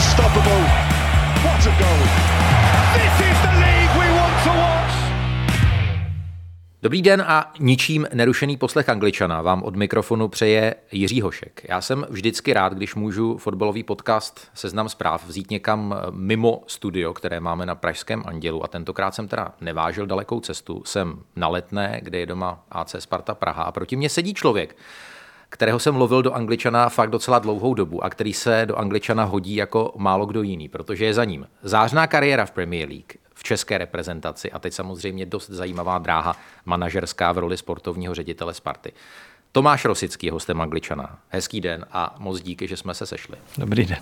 Unstoppable. What a goal! This is the league we want to watch. Dobrý den a ničím nerušený poslech Angličana vám od mikrofonu přeje Jiří Hošek. Já jsem vždycky rád, když můžu fotbalový podcast Seznam zpráv vzít někam mimo studio, které máme na Pražském Andělu a tentokrát jsem teda nevážil dalekou cestu. Jsem na Letné, kde je doma AC Sparta Praha a proti mně sedí člověk, kterého jsem lovil do Angličana fakt docela dlouhou dobu a který se do Angličana hodí jako málo kdo jiný, protože je za ním zářná kariéra v Premier League, v české reprezentaci a teď samozřejmě dost zajímavá dráha manažerská v roli sportovního ředitele Sparty. Tomáš Rosický hostem Angličana. Hezký den a moc díky, že jsme se sešli. Dobrý den.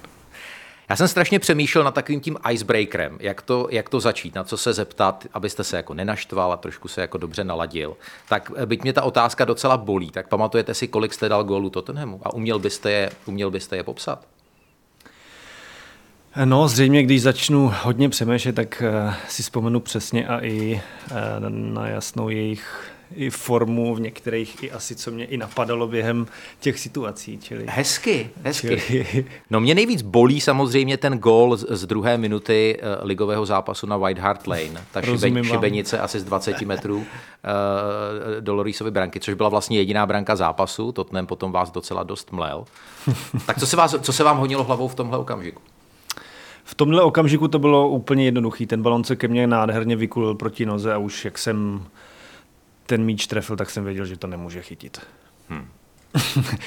Já jsem strašně přemýšlel nad takovým tím icebreakerem, jak to, jak to začít, na co se zeptat, abyste se jako nenaštval a trošku se jako dobře naladil. Tak eh, byť mě ta otázka docela bolí, tak pamatujete si, kolik jste dal gólu Tottenhamu a uměl byste je, uměl byste je popsat? No, zřejmě, když začnu hodně přemýšlet, tak uh, si vzpomenu přesně a i uh, na jasnou jejich i formu v některých, i asi co mě i napadalo během těch situací. Čili, Hezky, hezky. čili No mě nejvíc bolí samozřejmě ten gól z, z druhé minuty uh, ligového zápasu na White Hart Lane. Ta šibe, Rozumím vám. šibenice asi z 20 metrů uh, do Lorisovy branky, což byla vlastně jediná branka zápasu. Tottenham potom vás docela dost mlel. tak co se, vás, co se vám honilo hlavou v tomhle okamžiku? v tomhle okamžiku to bylo úplně jednoduchý. Ten balon se ke mně nádherně vykulil proti noze a už jak jsem ten míč trefil, tak jsem věděl, že to nemůže chytit.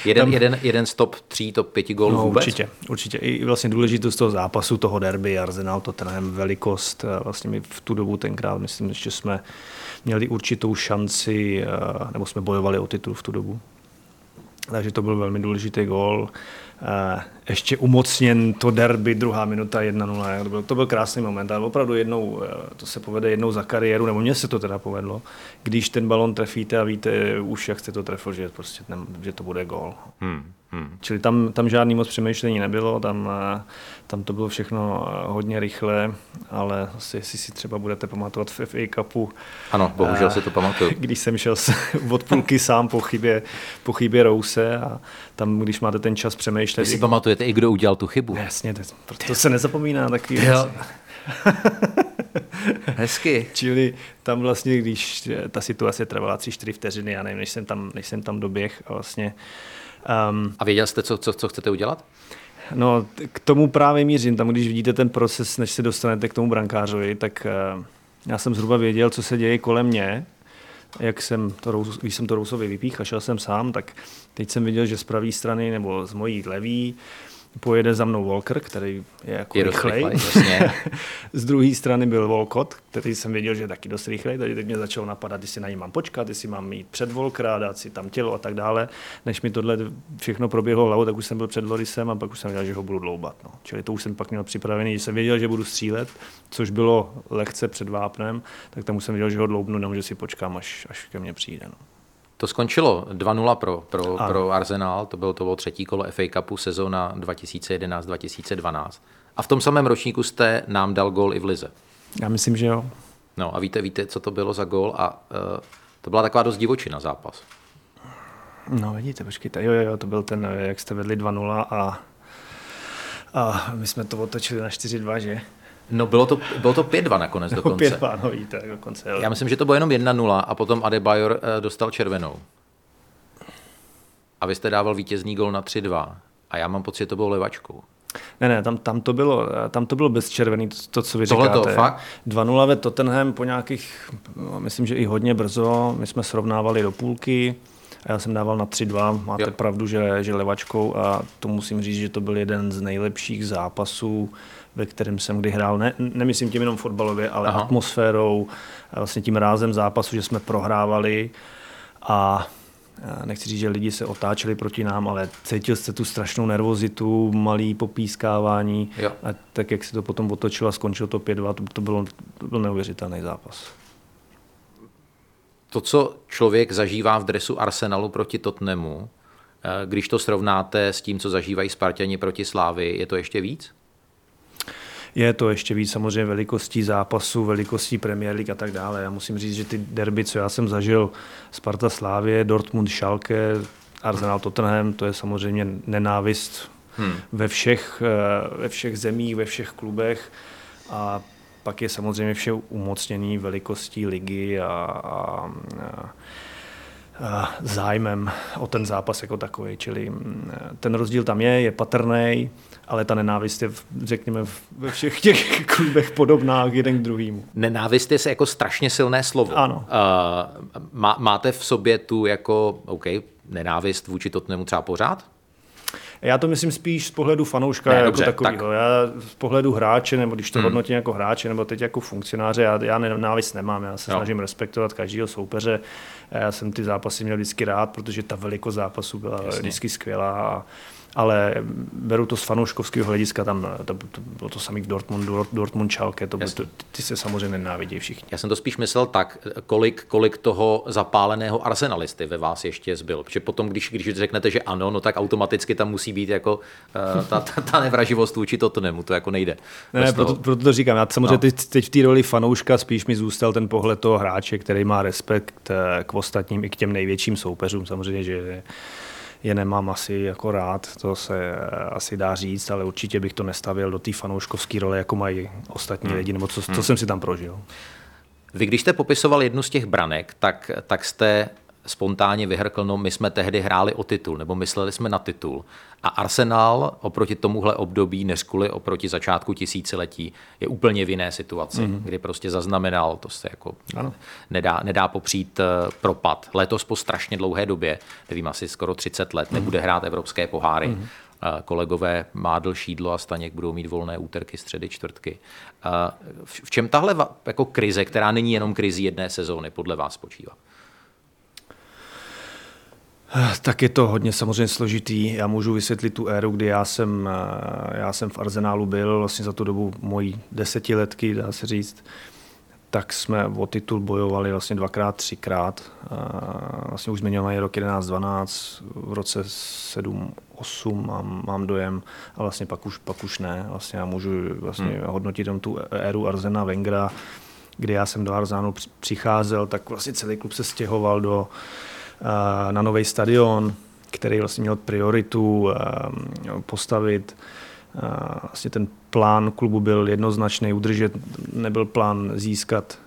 Jeden, Tam- jeden, jeden z top 3, top 5 gólů No, vůbec? určitě, určitě. I vlastně důležitost toho zápasu, toho derby, Arsenal, Tottenham, velikost. eh, Vlastně my v tu dobu tenkrát, myslím, že jsme měli určitou šanci, eh, nebo jsme bojovali o titul v tu dobu. Takže to byl velmi důležitý gól. Eh, Ještě umocněn to derby, druhá minuta 1-0. To byl, to byl krásný moment, ale opravdu jednou, eh, to se povede jednou za kariéru, nebo mně se to teda povedlo, když ten balon trefíte a víte už, jak jste to trefil, že, prostě, že to bude gól. Hmm, hmm. Čili tam, tam žádný moc přemýšlení nebylo, tam, eh, tam to bylo všechno eh, hodně rychle, ale asi jestli si třeba budete pamatovat v FA Cupu, Ano, bohužel si to pamatuju. když jsem šel od půlky sám po chybě, po chybě Rouse a tam, když máte ten čas přemýšlet, Vy si pamatujete i kdo udělal tu chybu? Jasně, to, to se nezapomíná taky. Jo. Hezky. Čili tam vlastně, když eh, ta situace trvala 3-4 vteřiny, já nevím, než jsem tam, než jsem tam doběh a vlastně um, A věděl jste, co, co, co chcete udělat? No, k tomu právě mířím. Tam, když vidíte ten proces, než se dostanete k tomu brankářovi, tak uh, já jsem zhruba věděl, co se děje kolem mě. Jak jsem to, když jsem to Rousovi vypíchl a šel jsem sám, tak teď jsem viděl, že z pravé strany nebo z mojí levý pojede za mnou Walker, který je jako Je rychlej. rychlej, z druhé strany byl Volkot, který jsem věděl, že je taky dost rychlej, takže teď mě začalo napadat, jestli na něj mám počkat, jestli mám jít před Volkera, dát si tam tělo a tak dále. Než mi tohle všechno proběhlo hlavou, tak už jsem byl před Lorisem a pak už jsem věděl, že ho budu dloubat. No. Čili to už jsem pak měl připravený, že jsem věděl, že budu střílet, což bylo lehce před vápnem, tak tam už jsem věděl, že ho dloubnu, nebo že si počkám, až, až ke mně přijde. No. To skončilo 2-0 pro, pro, Ano. pro Arsenal, to bylo to bylo třetí kolo FA Cupu sezóna 2011-2012. A v tom samém ročníku jste nám dal gól i v Lize. Já myslím, že jo. No a víte, víte, co to bylo za gól a uh, to byla taková dost divočina zápas. No vidíte, počkejte, jo, jo, jo, to byl ten, eh, jak jste vedli 2-0 a, a my jsme to otočili na 4-2, že? No bylo to, bylo to 5-2 nakonec dokonce. Opět no vidíte, tak dokonce. Jo. Já myslím, že to bylo jenom 1-0 a potom Adebayor eh, dostal červenou. A vy jste dával vítězný gol na 3-2. A já mám pocit, že to bylo levačkou. Ne, ne, tam, tam, to bylo, tam to bylo bezčervený, to, to co vy Tohle to, říkáte. fakt? 2-0 ve Tottenham po nějakých, no, myslím, že i hodně brzo, my jsme srovnávali do půlky A já jsem dával na 3-2, máte Jo. pravdu, že, že levačkou a to musím říct, že to byl jeden z nejlepších zápasů, ve kterém jsem kdy hrál. Ne, nemyslím tím jenom fotbalově, ale Aha. Atmosférou, vlastně tím rázem zápasu, že jsme prohrávali a a nechci říct, že lidi se otáčeli proti nám, ale cítil jste tu strašnou nervozitu, malý popískávání. Jo. A tak, jak se to potom otočilo a skončilo to 5-2, to, to, bylo, to byl neuvěřitelný zápas. To, co člověk zažívá v dresu Arsenalu proti Tottenhamu, eh, když to srovnáte s tím, co zažívají Spartani proti Slávy, je to ještě víc? Je to ještě víc samozřejmě velikostí zápasu, velikostí Premier League a tak dále. Já musím říct, že ty derby, co já jsem zažil, Sparta Slávě, Dortmund Schalke, Arsenal Tottenham, to je samozřejmě nenávist hmm. ve, všech, eh, ve všech zemích, ve všech klubech a pak je samozřejmě vše umocnění velikostí ligy a, a, a a zájmem o ten zápas jako takový. Čili mm, ten rozdíl tam je, je patrný, ale ta nenávist je, v- řekněme, v- ve všech těch klubech podobná k jeden k druhému. Nenávist je se jako strašně silné slovo. Ano. Uh, má, máte v sobě tu jako, OK, nenávist vůči Tottenhamu třeba pořád? Já to myslím spíš z pohledu fanouška Ne, jako dobře, takového. tak. Já z pohledu hráče, nebo když to hmm. hodnotím jako hráče, nebo teď jako funkcionáře, já, já nenávist nemám. Já se Jo. jo. snažím respektovat každého soupeře. Já jsem ty zápasy měl vždycky rád, protože ta velikost zápasu byla Jasně. vždycky skvělá. A, ale beru to z fanouškovského hlediska, tam to, to bylo to samý v Dortmundu, Dortmund Schalke, to, to, ty se samozřejmě nenávidí všichni. Já jsem to spíš myslel tak, kolik, kolik toho zapáleného arsenalisty ve vás ještě zbyl. Protože potom, když, když řeknete, že ano, no tak automaticky tam musí být jako uh, ta, ta, ta nevraživost vůči Tottenhamu, to jako nejde. Ne, ne proto, proto to říkám. Já samozřejmě No. teď, teď v té roli fanouška spíš mi zůstal ten pohled toho hráče, který má respekt eh, k ostatním i k těm největším soupeřům. Samozřejmě, že je nemám asi jako rád, to se eh, asi dá říct, ale určitě bych to nestavil do té fanouškovské role, jako mají ostatní hmm. lidi, nebo co, co jsem si tam prožil. Vy, když jste popisoval jednu z těch branek, tak, tak jste spontánně vyhrkl, no my jsme tehdy hráli o titul, nebo mysleli jsme na titul. A Arsenal oproti tomuhle období, než kvůli oproti začátku tisíciletí, je úplně v jiné situaci, mm-hmm. kdy prostě zaznamenal, to se jako ano. nedá, nedá popřít eh, propad. Letos po strašně dlouhé době, nevím, asi skoro 30 let, nebude hrát evropské poháry. Mm-hmm. Kolegové Mádl, Šídlo a Staněk budou mít volné úterky, středy, čtvrtky. Eh, V čem tahle jako krize, která není jenom krizi jedné sezóny, podle vás spočívá? Tak je to hodně samozřejmě složitý. Já můžu vysvětlit tu éru, kdy já jsem, eh, já jsem v Arsenálu byl, vlastně za tu dobu mojí desetiletky, dá se říct, tak jsme o titul bojovali vlastně dvakrát, třikrát. Vlastně už zmiňovaný rok 11-12, v roce 7-8 mám, mám dojem, a vlastně pak už, pak už ne. Vlastně já můžu vlastně hmm. hodnotit jenom tu éru Arsena Wengera, kdy já jsem do Arsenálu při- přicházel, tak vlastně celý klub se stěhoval do, na nový stadion, který vlastně měl prioritu eh, postavit. Eh, Vlastně ten plán klubu byl jednoznačný, udržet, nebyl plán získat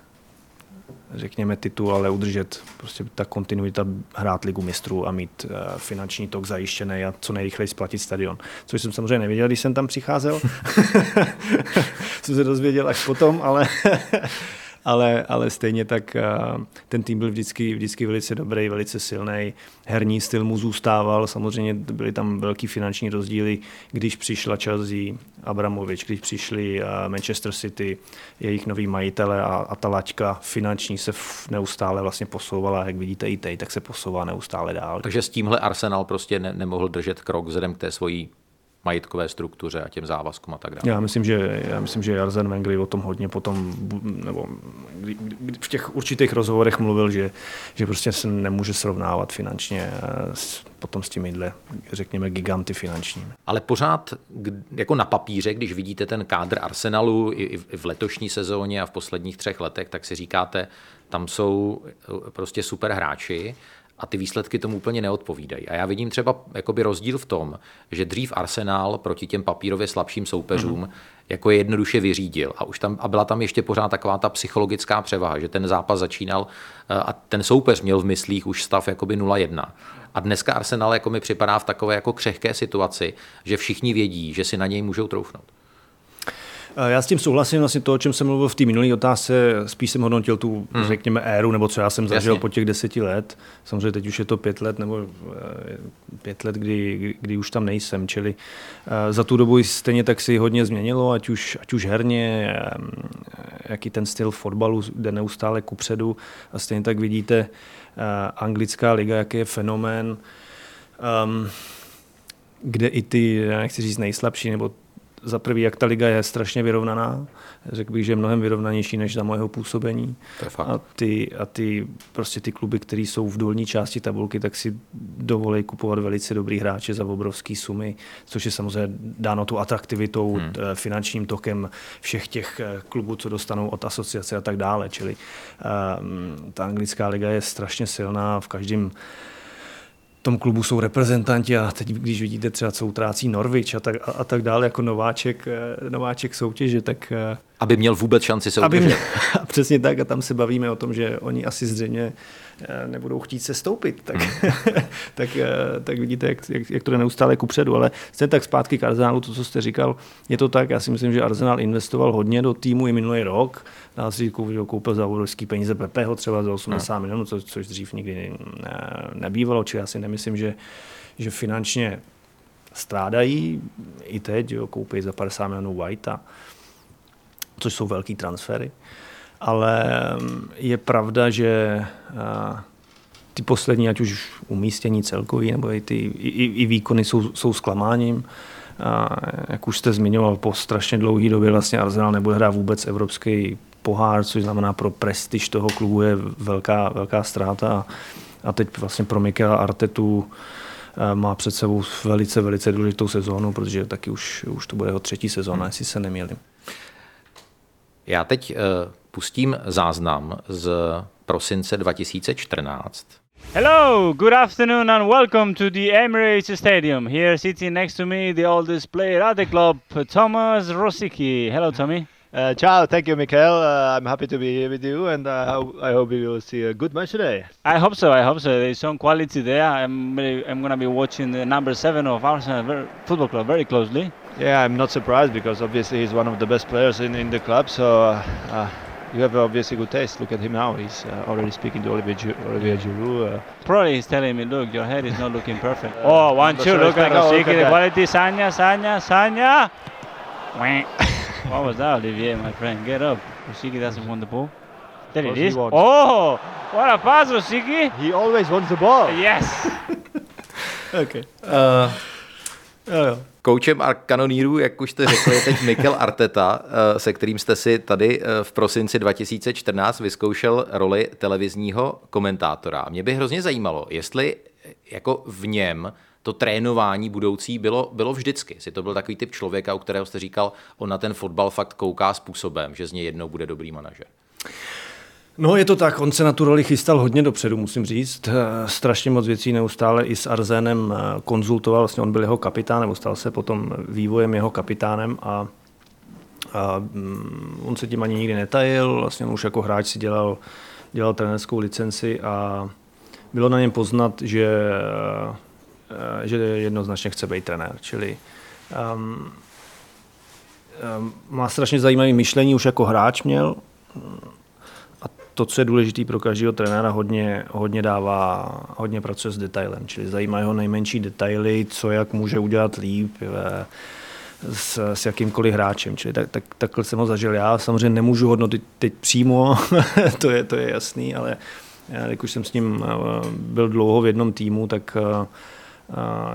řekněme titul, ale udržet prostě ta kontinuita hrát ligu mistrů a mít finanční tok zajištěný a co nejrychleji splatit stadion. Což jsem samozřejmě nevěděl, když jsem tam přicházel. jsem se dozvěděl až potom, ale, ale, ale stejně tak uh, ten tým byl vždycky, vždycky velice dobrý, velice silný. Herní styl mu zůstával, samozřejmě byly tam velký finanční rozdíly, když přišla Chelsea, Abramovič, když přišli uh, Manchester City, jejich noví majitele a, a ta laťka finanční se neustále vlastně posouvala, jak vidíte i teď, tak se posouvá neustále dál. Takže s tímhle Arsenal prostě ne, nemohl držet krok vzhledem k té svojí majetkové struktuře a těm závazkům a tak dále. Já myslím, že, já myslím, že Arzen Wenger o tom hodně potom, nebo v těch určitých rozhovorech mluvil, že, že prostě se nemůže srovnávat finančně eh, s, potom s těmihle, řekněme, giganty finančními. Ale pořád jako na papíře, když vidíte ten kádr Arsenalu i, i v- i v letošní sezóně a v posledních třech letech, tak si říkáte, tam jsou eh, prostě super hráči a ty výsledky tomu úplně neodpovídají. A já vidím třeba jakoby rozdíl v tom, že dřív Arsenal proti těm papírově slabším soupeřům mm. jako je jednoduše vyřídil. A už tam a byla tam ještě pořád taková ta psychologická převaha, že ten zápas začínal eh, a ten soupeř měl v myslích už stav jakoby 0-1. A dneska Arsenal jako mi připadá v takové jako křehké situaci, že všichni vědí, že si na něj můžou troufnout. Já s tím souhlasím, vlastně to, o čem jsem mluvil v té minulé otázce, spíš jsem hodnotil tu, hmm. řekněme, éru, nebo co já jsem zažil Jasně. po těch deseti let. Samozřejmě teď už je to pět let, nebo eh, pět let, kdy, kdy, kdy už tam nejsem, čili eh, za tu dobu stejně tak si hodně změnilo, ať už, ať už herně, jaký ten styl fotbalu jde neustále kupředu a stejně tak vidíte anglická liga, jaký je fenomén, um, kde i ty, já nechci říct nejslabší, nebo za prvý, jak ta liga je strašně vyrovnaná, řekl bych, že je mnohem vyrovnanější než za mojeho působení. A ty, a ty, prostě ty kluby, které jsou v dolní části tabulky, tak si dovolí kupovat velice dobrý hráče za obrovské sumy, což je samozřejmě dáno tu atraktivitou, hmm. Eh, finančním tokem všech těch eh, klubů, co dostanou od asociace a tak dále. Čili um, ta anglická liga je strašně silná v každém tom klubu jsou reprezentanti a teď, když vidíte třeba, co utrácí Norwich a tak, a, a tak dále jako nováček, eh, nováček soutěže, tak... Eh, aby měl vůbec šanci soutěže. Aby měl, přesně tak a tam se bavíme o tom, že oni asi zřejmě nebudou chtít se stoupit, tak, hmm. tak, eh, tak vidíte, jak, jak, jak to jde neustále kupředu. Ale stejně tak zpátky k Arsenalu, to, co jste říkal, je to tak, já si myslím, že Arsenal investoval hodně do týmu i minulý rok, dá si koupil, koupil za obrovský peníze Pepeho třeba za 80 hmm. milionů, co, což dřív nikdy ne, nebývalo, či já si nemyslím, že, že finančně strádají i teď, jo, koupí za 50 milionů Whitea, což jsou velký transfery ale mm, je pravda, že ty poslední, ať už umístění celkový, nebo i, ty, i, i výkony jsou, jsou zklamáním. A jak už jste zmiňoval, po strašně dlouhé době vlastně Arsenal nebude hrát vůbec evropský pohár, což znamená pro prestiž toho klubu je velká, velká ztráta. A teď vlastně pro Mikela Artetu má před sebou velice, velice důležitou sezónu, protože taky už, už to bude jeho třetí sezóna, hmm. jestli se nemýlím. Já teď uh pustím záznam z prosince 2014. Hello, good afternoon and welcome to the Emirates Stadium. Here sitting next to me the oldest player at the club, Thomas Rosicki. Hello Tommy. Uh, ciao, thank you, Mikael. Uh, I'm happy to be here with you, and uh, I hope we will see a good match today. I hope so. I hope so. There's some quality there. I'm I'm going to be watching the number seven of Arsenal very, Football Club very closely. Yeah, I'm not surprised because obviously he's one of the best players in, in the club. So uh, uh, you have obviously good taste. Look at him now. He's uh, already speaking to Olivier, Gi- Olivier Giroud. Uh. Probably he's telling me, look, your head is not looking perfect. oh, one, two, look at Rosicky, the quality. Sanya, Sanya, Sanya. what was that, Olivier, my friend? Get up. Rosicky doesn't want the ball. There it is. Oh, what a pass, Rosicky. He always wants the ball. Yes. okay. Uh, oh, Koučem a kanonírů, jak už jste řekli, je teď Mikel Arteta, eh, se kterým jste si tady eh, v prosinci 2014 vyzkoušel roli televizního komentátora. Mě by hrozně zajímalo, jestli jako v něm to trénování budoucí bylo, bylo vždycky. Jestli to byl takový typ člověka, u kterého jste říkal, on na ten fotbal fakt kouká způsobem, že z něj jednou bude dobrý manažer. No je to tak, on se na tu roli chystal hodně dopředu, musím říct. Eh, strašně moc věcí neustále i s Arzenem eh, konzultoval, vlastně on byl jeho kapitán, nebo stal se potom vývojem jeho kapitánem a, a mm, on se tím ani nikdy netajil, vlastně on už jako hráč si dělal, dělal trenerskou licenci a bylo na něm poznat, že, eh, že jednoznačně chce být trenér, čili um, má strašně zajímavé myšlení, už jako hráč měl, to, co je důležité pro každého trenéra, hodně, hodně dává, hodně pracuje s detailem, čili zajímají ho nejmenší detaily, co jak může udělat líp eh, s, s jakýmkoliv hráčem. Čili tak, tak, takhle jsem ho zažil já. Samozřejmě nemůžu hodnotit teď přímo, to, je, to je jasný, ale jak už jsem s ním eh, byl dlouho v jednom týmu, tak eh,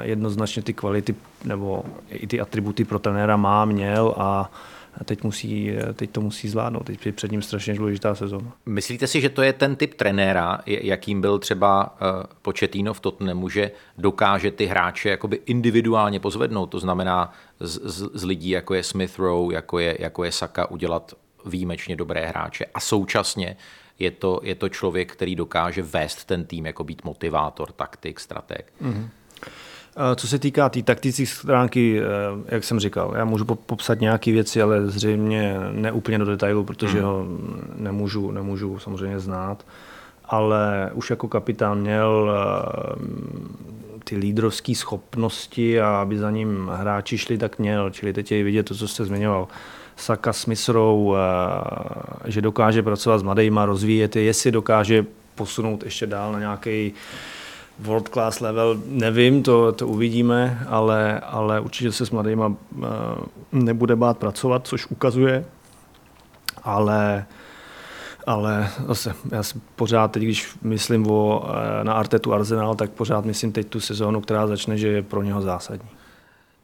jednoznačně ty kvality nebo i ty atributy pro trenéra má, měl a a teď, musí, teď to musí zvládnout. Teď je před ním strašně důležitá sezóna. Myslíte si, že to je ten typ trenéra, jakým byl třeba eh, Početýno v Tottenhamu, že dokáže ty hráče jakoby individuálně pozvednout, to znamená z, z, z lidí, jako je Smith Rowe, jako je, jako je Saka, udělat výjimečně dobré hráče a současně je to, je to člověk, který dokáže vést ten tým, jako být motivátor, taktik, strateg. Mm-hmm. Co se týká té tý taktické stránky, eh, jak jsem říkal, já můžu popsat nějaké věci, ale zřejmě ne úplně do detailu, protože hmm. ho nemůžu, nemůžu samozřejmě znát. Ale už jako kapitán měl eh, ty lídrovské schopnosti a aby za ním hráči šli, tak měl. Čili teď je vidět to, co jste zmiňoval. Saka s Misrou, eh, že dokáže pracovat s mladýma, rozvíjet je, jestli dokáže posunout ještě dál na nějaký world class level, nevím, to, to uvidíme, ale, ale určitě se s mladýma eh, nebude bát pracovat, což ukazuje, ale ale zase já si pořád teď, když myslím o, eh, na Artetu Arsenal, tak pořád myslím teď tu sezónu, která začne, že je pro něho zásadní.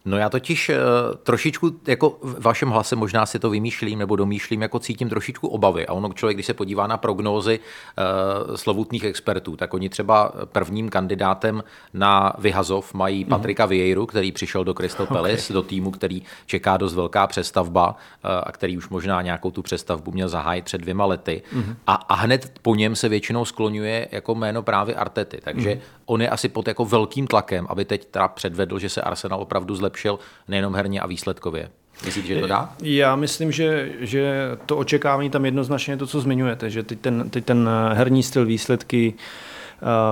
No já totiž uh, trošičku, jako v vašem hlase možná si to vymýšlím nebo domýšlím, jako cítím trošičku obavy. A ono člověk, když se podívá na prognózy uh, slovutných expertů, tak oni třeba prvním kandidátem na vyhazov mají mhm. Patrika mm. Vieiru, který přišel do Crystal Palace, okay. do týmu, který čeká dost velká přestavba uh, a který už možná nějakou tu přestavbu měl zahájit před dvěma lety. Mm. A, a hned po něm se většinou skloňuje jako jméno právě Artety. Takže mm. on je asi pod jako velkým tlakem, aby teď teda předvedl, že se Arsenal opravdu zlepšil zlepšil nejenom herně a výsledkově. Myslíte, že to dá? Já myslím, že, že to očekávání tam jednoznačně je to, co zmiňujete, že teď ten, teď ten herní styl výsledky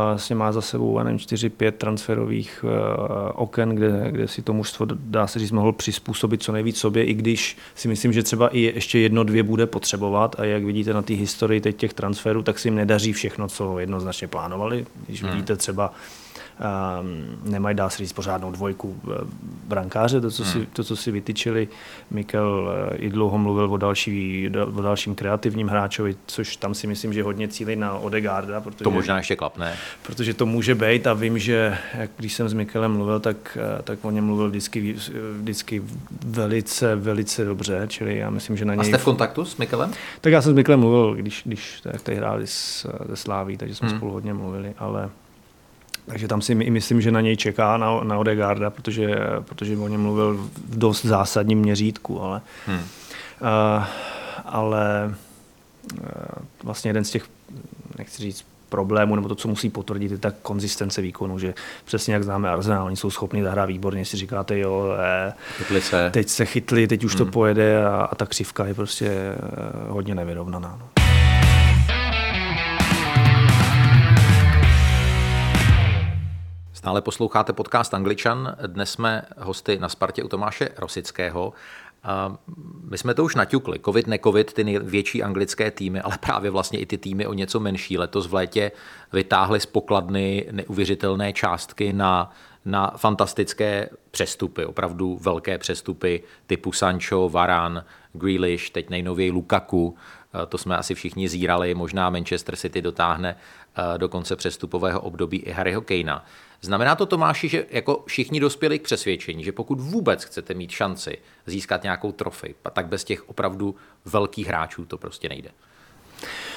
vlastně má za sebou nevím, 4-5 transferových uh, oken, kde, kde si to mužstvo, dá se říct, mohl přizpůsobit co nejvíc sobě, i když si myslím, že třeba i ještě jedno, dvě bude potřebovat a jak vidíte na té historii teď těch transferů, tak si jim nedaří všechno, co jednoznačně plánovali. Když hmm. vidíte třeba nemají, dá se říct, pořádnou dvojku eh, brankáře, to, co, hmm. si, to, co si vytyčili. Mikel eh, i dlouho mluvil o, další, o dalším kreativním hráčovi, což tam si myslím, že hodně cílí na Odegaarda. Protože, to možná ještě klapne. Protože to může být a vím, že jak když jsem s Mikelem mluvil, tak, eh, tak o něm mluvil vždycky, vždycky velice, velice dobře, čili já myslím, že na něj... A jste v kontaktu s Mikelem? Tak já jsem s Mikelem mluvil, když, když tak tady hráli s, se Sláví, takže jsme hmm. spolu hodně mluvili, ale takže tam si i myslím, že na něj čeká, na, na Odegaarda, protože, protože o něm mluvil v dost zásadním měřítku, ale, hmm. uh, ale uh, vlastně jeden z těch, nechci říct, problémů, nebo to, co musí potvrdit, je ta konzistence výkonu, že přesně jak známe Arsenal, oni jsou schopni zahrát výborně, si říkáte, jo, eh, se. teď se chytli, teď už hmm. to pojede a, a ta křivka je prostě eh, hodně nevyrovnaná. No. Stále posloucháte podcast Angličan. Dnes jsme hosty na Spartě u Tomáše Rosického. My jsme to už naťukli. Covid, ne covid, ty největší anglické týmy, ale právě vlastně i ty týmy o něco menší. Letos v létě vytáhly z pokladny neuvěřitelné částky na, na fantastické přestupy, opravdu velké přestupy typu Sancho, Varan, Grealish, teď nejnověji Lukaku. To jsme asi všichni zírali, možná Manchester City dotáhne do konce přestupového období i Harryho Kanea. Znamená to, Tomáši, že jako všichni dospěli k přesvědčení, že pokud vůbec chcete mít šanci získat nějakou trofej, tak bez těch opravdu velkých hráčů to prostě nejde.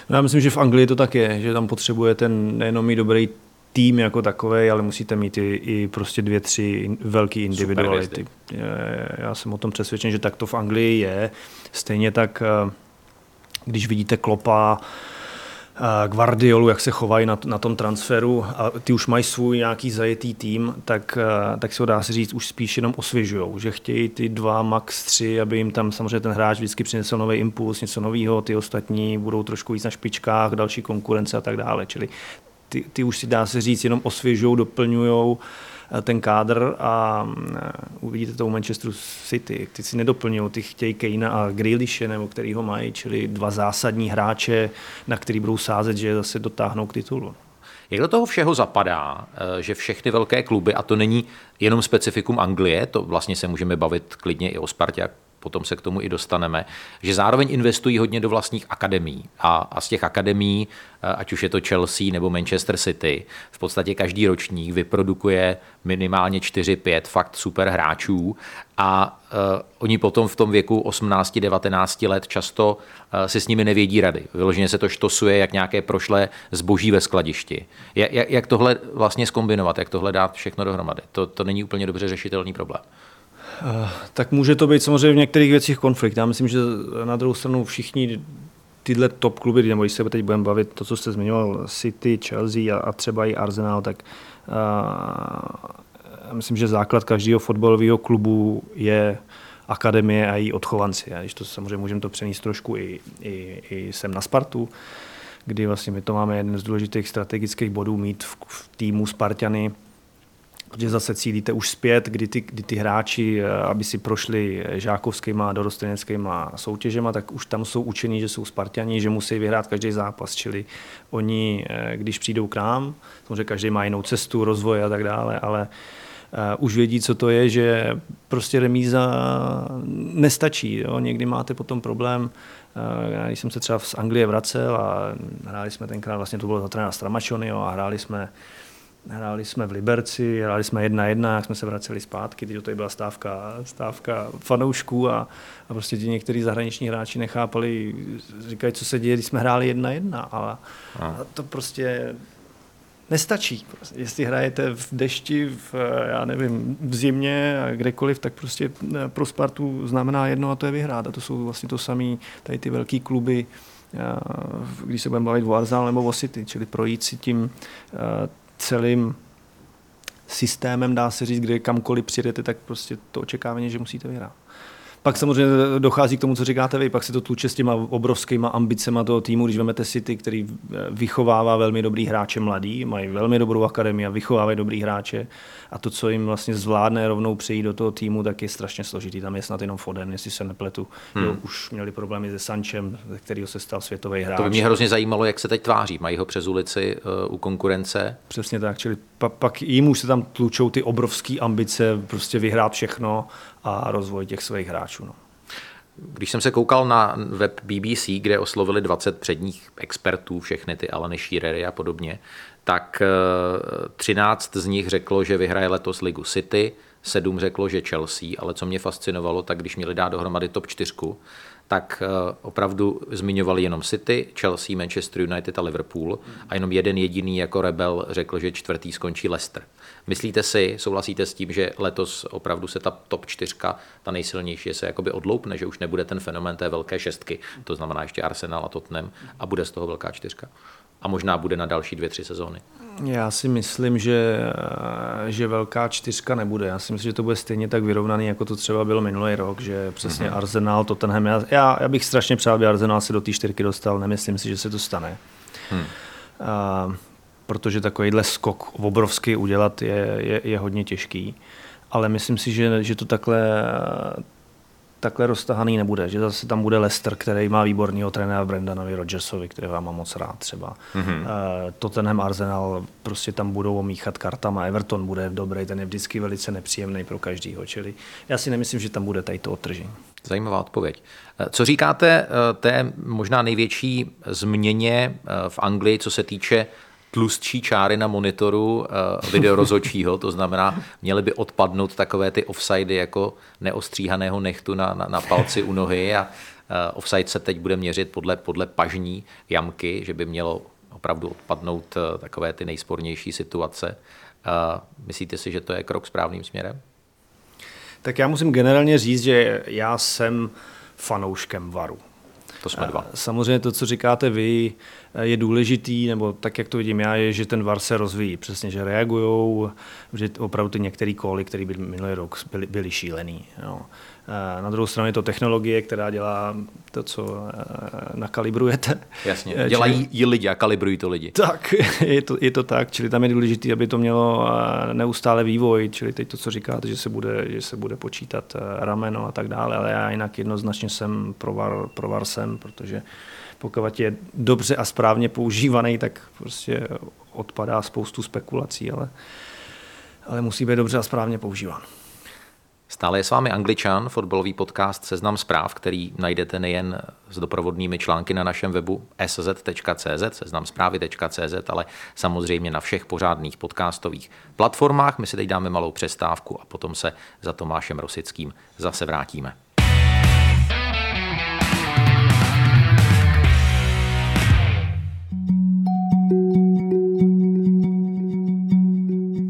No já myslím, že v Anglii to tak je, že tam potřebujete nejenom mít dobrý tým jako takový, ale musíte mít i, i prostě dvě, tři velké individuality. Já jsem o tom přesvědčen, že tak to v Anglii je. Stejně tak, eh, když vidíte Klopa, Guardiolu, jak se chovají na, na tom transferu a ty už mají svůj nějaký zajetý tým, tak, tak se ho dá si říct už spíš jenom osvěžujou, že chtějí ty dva, max tři, aby jim tam samozřejmě ten hráč vždycky přinesl nový impuls, něco nového, ty ostatní budou trošku víc na špičkách, další konkurence a tak dále. Čili ty, ty už si dá se říct jenom osvěžují, doplňují Eh, ten kádr a eh, uvidíte to u Manchesteru City. Ty si nedoplňují, ty chtějí Kejna a Grealishe, nebo který ho mají, čili dva zásadní hráče, na který budou sázet, že zase dotáhnou k titulu. Jak do toho všeho zapadá, eh, že všechny velké kluby, a to není jenom specifikum Anglie, to vlastně se můžeme bavit klidně i o Spartě, potom se k tomu i dostaneme, že zároveň investují hodně do vlastních akademií. A, a z těch akademií, eh, ať už je to Chelsea nebo Manchester City, v podstatě každý ročník vyprodukuje minimálně 4-5 fakt super hráčů a uh, oni potom v tom věku 18-19 let často uh, si s nimi nevědí rady. Vyloženě se to štosuje jak nějaké prošlé zboží ve skladišti. Jak, jak, jak tohle vlastně skombinovat, jak tohle dát všechno dohromady? To, to není úplně dobře řešitelný problém. Eh, tak může to být samozřejmě v některých věcích konflikt. Já myslím, že na druhou stranu všichni tyhle top kluby, nebo když se teď budeme bavit, to, co jste zmiňoval, City, Chelsea a, a třeba i Arsenal, tak uh, myslím, že základ každého fotbalového klubu je akademie a její odchovanci. A když to samozřejmě můžeme to přenést trošku i, i, i sem na Spartu, kdy vlastně my to máme jeden z důležitých strategických bodů mít v, v týmu Spartany, protože zase cílíte už zpět, kdy ty, kdy ty hráči, eh, aby si prošli žákovskýma a dorosteneckýma soutěžema, tak už tam jsou učení, že jsou Spartani, že musí vyhrát každý zápas, čili oni, eh, když přijdou k nám, samozřejmě každý má jinou cestu, rozvoj a tak dále, ale už vědí, co to je, že prostě remíza nestačí. Jo? Někdy máte potom problém, uh, když jsem se třeba z Anglie vracel a hráli jsme tenkrát, vlastně to bylo za trenéra Stramačony a hráli jsme Hráli jsme v Liberci, hráli jsme jedna jedna, jak jsme se vraceli zpátky, teď to byla stávka, stávka fanoušků a, a prostě ti někteří zahraniční hráči nechápali, říkají, co se děje, když jsme hráli jedna jedna, ale a to prostě nestačí. Prostě, jestli hrajete v dešti, v, já nevím, v zimě a kdekoliv, tak prostě eh, pro Spartu znamená jedno a to je vyhrát. A to jsou vlastně to samé tady ty velké kluby, eh, když se budeme bavit o Arsenal nebo o City, čili projít si tím eh, celým systémem, dá se říct, kde kamkoliv přijdete, tak prostě to očekávání, že musíte vyhrát. Pak samozřejmě dochází k tomu, co říkáte vy, pak se to tluče s těma obrovskýma ambicema toho týmu, když vezmete City, který vychovává velmi dobrý hráče mladý, mají velmi dobrou akademii a vychovávají dobrý hráče a to, co jim vlastně zvládne rovnou přejít do toho týmu, tak je strašně složitý. Tam je snad jenom Foden, jestli se nepletu. Hmm. Jo, už měli problémy se Sančem, ze kterého se stal světový hráč. To by mě hrozně zajímalo, jak se teď tváří. Mají ho přes ulici uh, u konkurence? Přesně tak, čili pa, pak jim už se tam tlučou ty obrovské ambice, prostě vyhrát všechno a rozvoj těch svých hráčů. No. Když jsem se koukal na web BBC, kde oslovili 20 předních expertů, všechny ty Alany Shearery a podobně, tak 13 eh, z nich řeklo, že vyhraje letos ligu City, sedm řeklo, že Chelsea, ale co mě fascinovalo, tak když měli dát dohromady top 4, tak eh, opravdu zmiňovali jenom City, Chelsea, Manchester United a Liverpool a jenom jeden jediný jako rebel řekl, že čtvrtý skončí Leicester. Myslíte si, souhlasíte s tím, že letos opravdu se ta top čtyřka, ta nejsilnější, se jakoby odloupne, že už nebude ten fenomén té velké šestky, to znamená ještě Arsenal a Tottenham a bude z toho velká čtyřka? A možná bude na další dvě, tři sezóny. Já si myslím, že, že velká čtyřka nebude. Já si myslím, že to bude stejně tak vyrovnaný, jako to třeba bylo minulý rok, že přesně mm-hmm. Arsenal, Tottenham. Já, já bych strašně přál, aby Arsenal se do té čtyřky dostal. Nemyslím si, že se to stane. Hmm. A, protože takovýhle skok obrovský udělat je, je, je hodně těžký. Ale myslím si, že, že to takhle takhle roztahaný nebude, že zase tam bude Lester, který má výborného trenéra Brendanovi Rodgersovi, který vám má moc rád třeba. Mm-hmm. Tottenham Arsenal, prostě tam budou omíchat kartama, Everton bude dobrý, ten je vždycky velice nepříjemný pro každýho, čili já si nemyslím, že tam bude tady to otržení. Zajímavá odpověď. Eh, co říkáte eh, té možná největší změně v Anglii, co se týče tlustší čáry na monitoru uh, videorozhodčího, to znamená, měly by odpadnout takové ty offsidy jako neostříhaného nechtu na, na, na palci u nohy a uh, offside se teď bude měřit podle, podle pažní jamky, že by mělo opravdu odpadnout uh, takové ty nejspornější situace. Myslíte si, že to je krok správným směrem? Tak já musím generálně říct, že já jsem fanouškem varu. To jsme dva. Samozřejmě to, co říkáte vy, je důležitý, nebo tak, jak to vidím já, je, že ten VAR se rozvíjí. Přesně, že reagují, že opravdu ty některé koly, které byly minulý rok, byly, byly šílený. Jo. Na druhou stranu je to technologie, která dělá to, co nakalibrujete. Jasně, dělají ji lidi a kalibrují to lidi. Tak, je to, je to tak, čili tam je důležité, aby to mělo neustále vývoj, čili teď to, co říkáte, že se bude, že se bude počítat rameno a tak dále, ale já jinak jednoznačně jsem pro VAR, pro VAR jsem, protože pokud je dobře a správně používaný, tak prostě odpadá spoustu spekulací, ale, ale musí být dobře a správně používán. Stále je s vámi Angličan, fotbalový podcast Seznam zpráv, který najdete nejen s doprovodnými články na našem webu sz.cz, seznamzprávy.cz, ale samozřejmě na všech pořádných podcastových platformách. My si teď dáme malou přestávku a potom se za Tomášem Rosickým zase vrátíme.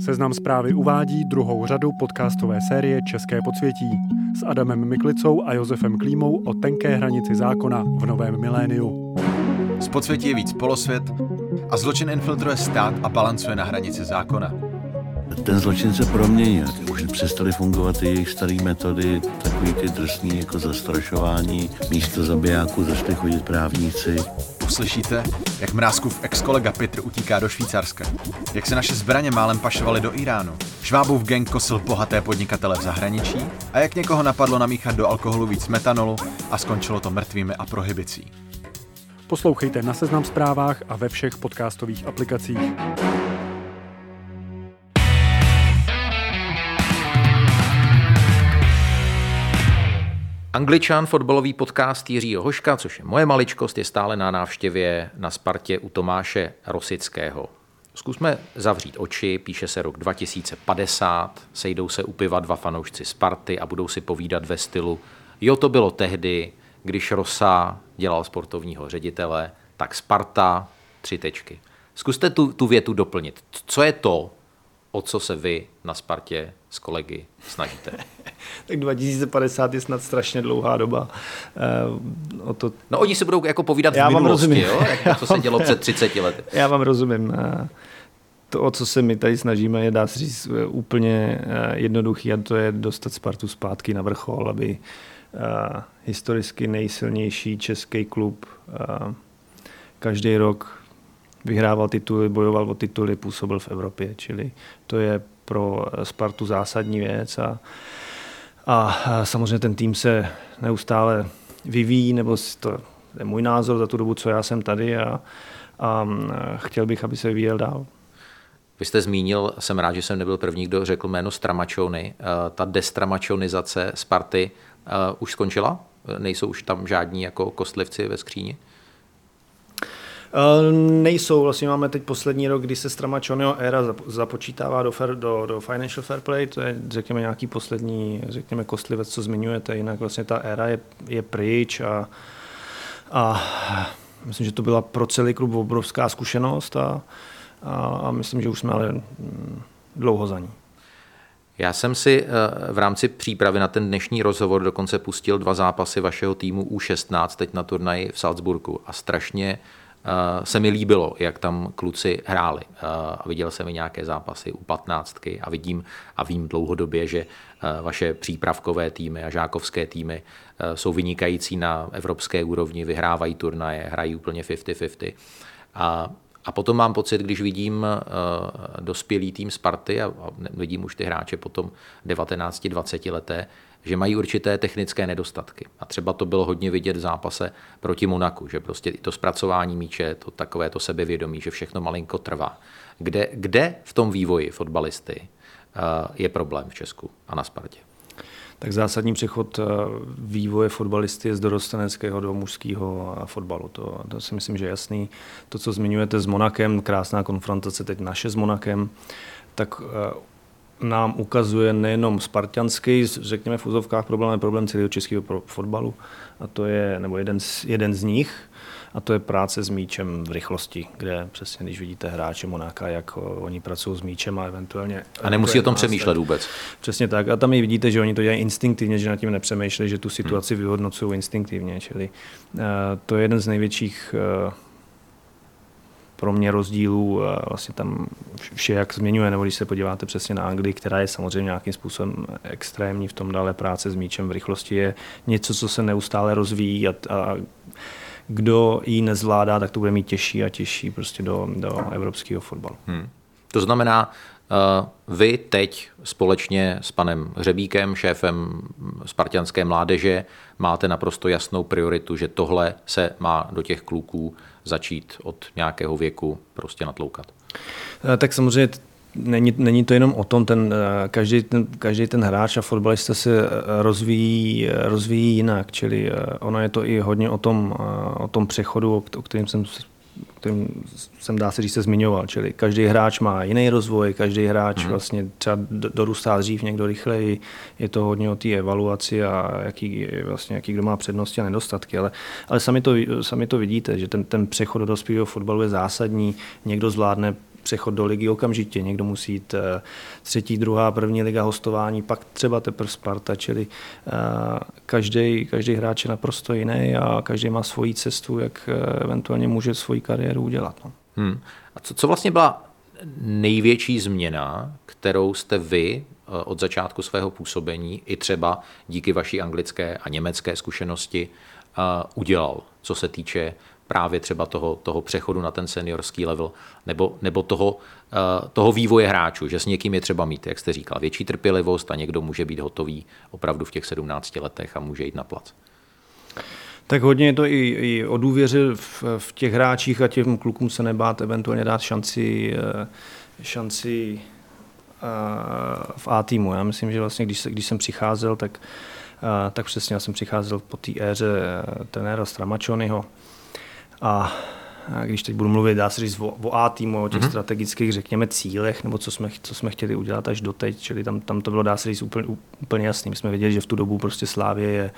Seznam zprávy uvádí druhou řadu podcastové série České podsvětí s Adamem Miklicou a Josefem Klímou o tenké hranici zákona v novém miléniu. Z podsvětí je víc polosvět a zločin infiltruje stát a balancuje na hranici zákona. Ten zločin se proměnil. Už přestaly fungovat ty jejich staré metody, takový ty drsný jako zastrašování. Místo zabijáků začaly chodit právníci uslyšíte, jak Mrázkův ex-kolega Petr utíká do Švýcarska, jak se naše zbraně málem pašovaly do Iránu, Švábův gang kosil bohaté podnikatele v zahraničí a jak někoho napadlo namíchat do alkoholu víc metanolu a skončilo to mrtvými a prohibicí. Poslouchejte na Seznam zprávách a ve všech podcastových aplikacích. Angličan, fotbalový podcast Jiřího Hoška, což je moje maličkost, je stále na návštěvě na Spartě u Tomáše Rosického. Zkusme zavřít oči, píše se rok 2050, sejdou se u piva dva fanoušci Sparty a budou si povídat ve stylu jo, to bylo tehdy, když Rosa dělal sportovního ředitele, tak Sparta, tři tečky. Zkuste tu, tu větu doplnit. Co je to, o co se vy na Spartě s kolegy snažíte? tak 2050 je snad strašně dlouhá doba. Uh, o to... No oni se budou jako povídat Já v minulosti, jo? Jak to, co se dělo před 30 lety. Já vám rozumím. To, o co se my tady snažíme, je dá se říct úplně jednoduchý a to je dostat Spartu zpátky na vrchol, aby uh, historicky nejsilnější český klub uh, každý rok vyhrával tituly, bojoval o tituly, působil v Evropě, čili to je pro Spartu zásadní věc a, a samozřejmě ten tým se neustále vyvíjí, nebo to je můj názor za tu dobu, co já jsem tady a, a chtěl bych, aby se vyvíjel dál. Vy jste zmínil, jsem rád, že jsem nebyl první, kdo řekl jméno Stramačony. Ta destramačonizace Sparty uh, už skončila? Nejsou už tam žádní jako kostlivci ve skříni? Uh, nejsou, vlastně máme teď poslední rok, kdy se Stramačonyho éra započítává do, fair, do, do Financial Fair Play, to je řekněme nějaký poslední, řekněme kostlivec, co zmiňujete, jinak vlastně ta éra je, je pryč a, a myslím, že to byla pro celý klub obrovská zkušenost a, a, a myslím, že už jsme ale mm, dlouho za ní. Já jsem si eh, v rámci přípravy na ten dnešní rozhovor dokonce pustil dva zápasy vašeho týmu U16 teď na turnaji v Salzburgu a strašně eh, se mi líbilo, jak tam kluci hráli. Eh, a viděl jsem i nějaké zápasy u 15 a vidím a vím dlouhodobě, že vaše přípravkové týmy a žákovské týmy jsou vynikající na evropské úrovni, vyhrávají turnaje, hrají úplně 50-50. A a potom mám pocit, když vidím uh, dospělý tým Sparty a, vidím už ty hráče potom 19-20 leté, že mají určité technické nedostatky. A třeba to bylo hodně vidět v zápase proti Monaku, že prostě to zpracování míče, to takové to sebevědomí, že všechno malinko trvá. Kde, kde v tom vývoji fotbalisty uh, je problém v Česku a na Spartě? Tak zásadní přechod eh, vývoje fotbalisty je z dorosteneckého do mužského fotbalu. To, to si myslím, že je jasný. To, co zmiňujete s Monakem, krásná konfrontace teď naše s Monakem, tak eh, nám ukazuje nejenom spartianský, řekněme v úzovkách problém, ale problém celého českého fotbalu. A to je, nebo jeden z, jeden z nich, a to je práce s míčem v rychlosti, kde přesně, když vidíte hráče Monáka, jak oni pracují s míčem a eventuálně... A nemusí o tom přemýšlet vůbec. Přesně tak. A tam i vidíte, že oni to dělají instinktivně, že nad tím nepřemýšlejí, že tu situaci hmm. vyhodnocují instinktivně. Čili uh, to je jeden z největších uh, pro mě rozdílů vlastně tam vše, jak změňuje, nebo když se podíváte přesně na Anglii, která je samozřejmě nějakým způsobem extrémní v tom dále práce s míčem v rychlosti, je něco, co se neustále rozvíjí a, a kdo ji nezvládá, tak to bude mít těžší a těžší prostě do, do evropského fotbalu. Hmm. To znamená, uh, vy teď společně s panem Hřebíkem, šéfem spartianské mládeže, máte naprosto jasnou prioritu, že tohle se má do těch kluků začít od nějakého věku prostě natloukat. Eh, tak samozřejmě není, není to jenom o tom, ten, eh, každý, ten, každý ten hráč a fotbalista se eh, rozvíjí, eh, rozvíjí jinak, čili ono je to i hodně o tom, o tom přechodu, o kterém jsem kterým jsem dá se říct se zmiňoval, čili každý hráč má jiný rozvoj, každý hráč mm-hmm. vlastně třeba dorůstá dřív, někdo rychleji, je to hodně o té evaluaci a jaký, vlastně, jaký kdo má přednosti a nedostatky, ale, ale sami, to, sami to vidíte, že ten, ten přechod do dospělého fotbalu je zásadní, někdo zvládne přechod do ligy okamžitě. Někdo musí jít eh, třetí, druhá, první liga hostování, pak třeba teprve Sparta, čili každý, eh, každý hráč je naprosto jiný a každý má svoji cestu, jak eh, eventuálně může svoji kariéru udělat. No. Hmm. A co, co vlastně byla největší změna, kterou jste vy od začátku svého působení, i třeba díky vaší anglické a německé zkušenosti, udělal, co se týče právě třeba toho, toho přechodu na ten seniorský level nebo, nebo toho, uh, toho vývoje hráčů, že s někým je třeba mít, jak jste říkal, větší trpělivost a někdo může být hotový opravdu v těch 17 letech a může jít na plac. Tak hodně je to i, i o důvěře v, v těch hráčích a těm klukům se nebát eventuálně dát šanci, eh, šanci eh, v A týmu. Já myslím, že vlastně, když, když jsem přicházel, tak, tak přesně já jsem přicházel po té éře trenéra Stramačonyho a když teď budu mluvit, dá se říct o, o A týmu, o těch mm-hmm. strategických, řekněme, cílech, nebo co jsme, co jsme chtěli udělat až doteď, čili tam, tam to bylo, dá se říct, úplně, úplně jasný. My jsme věděli, že v tu dobu prostě Slávě je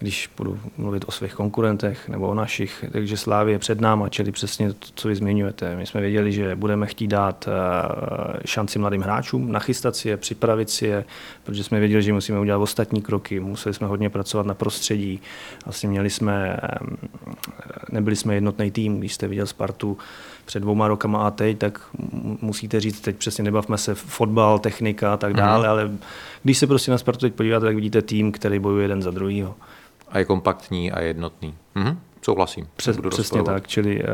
když budu mluvit o svých konkurentech nebo o našich, takže Slávě je před náma, čili přesně to, co vy zmiňujete. My jsme věděli, že budeme chtít dát eh, šanci mladým hráčům, nachystat si je, připravit si je, protože jsme věděli, že musíme udělat ostatní kroky, museli jsme hodně pracovat na prostředí, vlastně měli jsme, eh, nebyli jsme jednotný tým, když jste viděl Spartu před dvouma rokama a teď, tak musíte říct, teď přesně nebavme se fotbal, technika a tak dále, mm. ale když se prostě na Spartu teď podíváte, tak vidíte tým, který bojuje jeden za druhýho a je kompaktní a jednotný. Mhm. Souhlasím. Přes, přesně tak, čili uh,